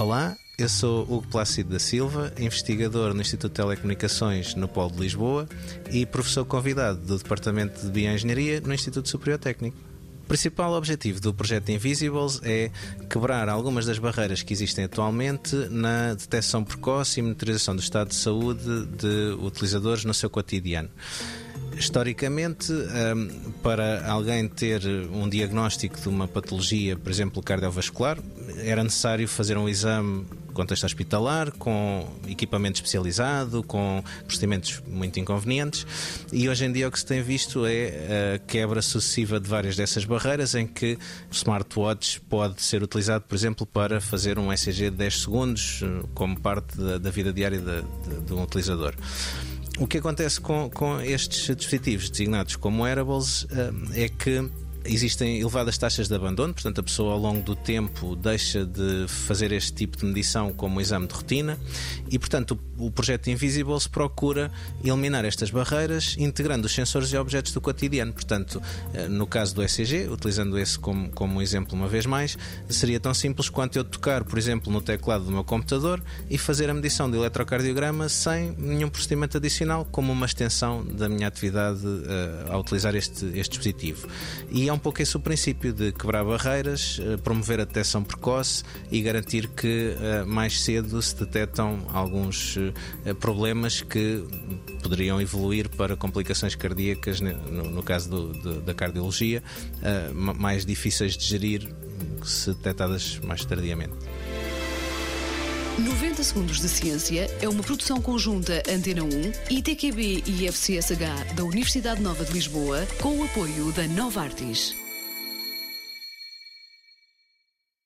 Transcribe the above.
Olá, eu sou Hugo Plácido da Silva, investigador no Instituto de Telecomunicações no Polo de Lisboa e professor convidado do Departamento de Bioengenharia no Instituto Superior Técnico. O principal objetivo do projeto Invisibles é quebrar algumas das barreiras que existem atualmente na detecção precoce e monitorização do estado de saúde de utilizadores no seu cotidiano. Historicamente, para alguém ter um diagnóstico de uma patologia, por exemplo, cardiovascular, era necessário fazer um exame contexto hospitalar, com equipamento especializado, com procedimentos muito inconvenientes. E hoje em dia o que se tem visto é a quebra sucessiva de várias dessas barreiras, em que o smartwatch pode ser utilizado, por exemplo, para fazer um ECG de 10 segundos, como parte da, da vida diária de, de, de um utilizador. O que acontece com, com estes dispositivos designados como wearables eh, é que Existem elevadas taxas de abandono, portanto, a pessoa ao longo do tempo deixa de fazer este tipo de medição como um exame de rotina e, portanto, o, projeto Invisibles procura eliminar estas barreiras integrando os sensores e objetos do cotidiano. Portanto, eh, no caso do ECG, utilizando esse como, como exemplo uma vez mais, seria tão simples quanto eu tocar, por exemplo, no teclado do meu computador e fazer a medição de eletrocardiograma sem nenhum procedimento adicional, como uma extensão da minha atividade uh, ao utilizar este, este dispositivo. E é um pouco esse o princípio de quebrar barreiras, eh, promover a detecção precoce e garantir que eh, mais cedo se detectam alguns eh, problemas que poderiam evoluir para complicações cardíacas, no, caso do, da cardiologia, mais difíceis de gerir se detectadas mais tardiamente. 90 Segundos de Ciência é uma produção conjunta Antena 1, ITQB e FCSH da Universidade Nova de Lisboa, com o apoio da Nova Artis.